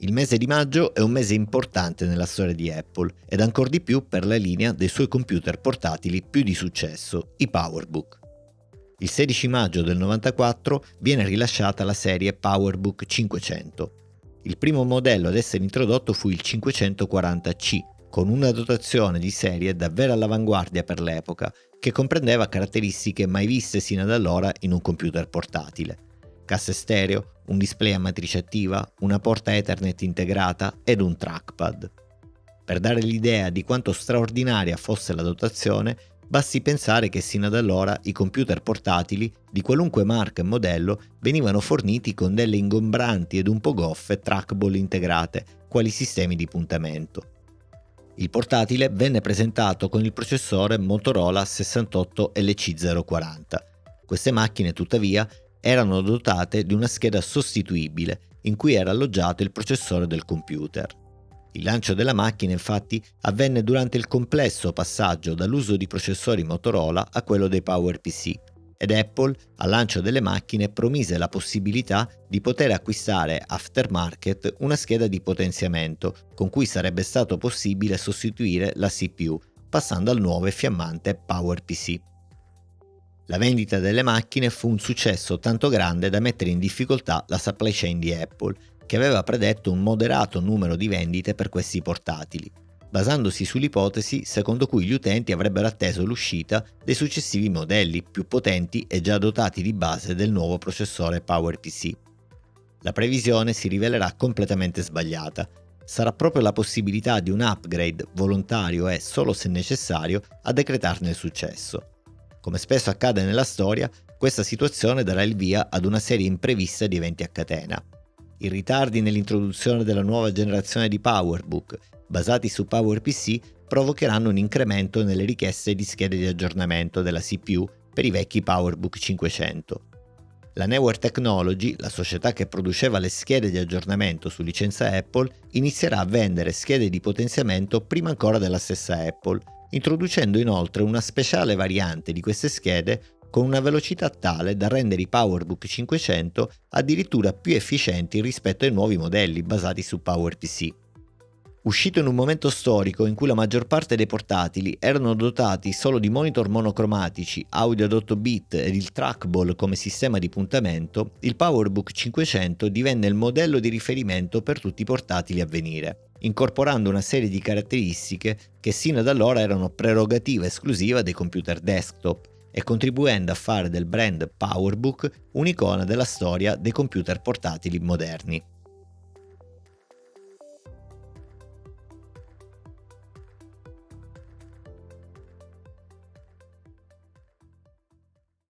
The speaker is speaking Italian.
Il mese di maggio è un mese importante nella storia di Apple ed ancora di più per la linea dei suoi computer portatili più di successo, i PowerBook. Il 16 maggio del 94 viene rilasciata la serie PowerBook 500. Il primo modello ad essere introdotto fu il 540C, con una dotazione di serie davvero all'avanguardia per l'epoca, che comprendeva caratteristiche mai viste sino ad allora in un computer portatile. Casse stereo, un display a matrice attiva, una porta Ethernet integrata ed un trackpad. Per dare l'idea di quanto straordinaria fosse la dotazione, basti pensare che sino ad allora i computer portatili di qualunque marca e modello venivano forniti con delle ingombranti ed un po' goffe trackball integrate, quali sistemi di puntamento. Il portatile venne presentato con il processore Motorola 68 LC040. Queste macchine, tuttavia, erano dotate di una scheda sostituibile in cui era alloggiato il processore del computer. Il lancio della macchina infatti avvenne durante il complesso passaggio dall'uso di processori Motorola a quello dei PowerPC ed Apple al lancio delle macchine promise la possibilità di poter acquistare aftermarket una scheda di potenziamento con cui sarebbe stato possibile sostituire la CPU passando al nuovo e fiammante PowerPC. La vendita delle macchine fu un successo tanto grande da mettere in difficoltà la supply chain di Apple, che aveva predetto un moderato numero di vendite per questi portatili, basandosi sull'ipotesi secondo cui gli utenti avrebbero atteso l'uscita dei successivi modelli più potenti e già dotati di base del nuovo processore PowerPC. La previsione si rivelerà completamente sbagliata. Sarà proprio la possibilità di un upgrade volontario e solo se necessario a decretarne il successo. Come spesso accade nella storia, questa situazione darà il via ad una serie imprevista di eventi a catena. I ritardi nell'introduzione della nuova generazione di PowerBook, basati su PowerPC, provocheranno un incremento nelle richieste di schede di aggiornamento della CPU per i vecchi PowerBook 500. La Newer Technology, la società che produceva le schede di aggiornamento su licenza Apple, inizierà a vendere schede di potenziamento prima ancora della stessa Apple introducendo inoltre una speciale variante di queste schede con una velocità tale da rendere i PowerBook 500 addirittura più efficienti rispetto ai nuovi modelli basati su PowerPC. Uscito in un momento storico in cui la maggior parte dei portatili erano dotati solo di monitor monocromatici, audio ad 8 bit ed il trackball come sistema di puntamento, il PowerBook 500 divenne il modello di riferimento per tutti i portatili a venire, incorporando una serie di caratteristiche che sino ad allora erano prerogativa esclusiva dei computer desktop e contribuendo a fare del brand PowerBook un'icona della storia dei computer portatili moderni.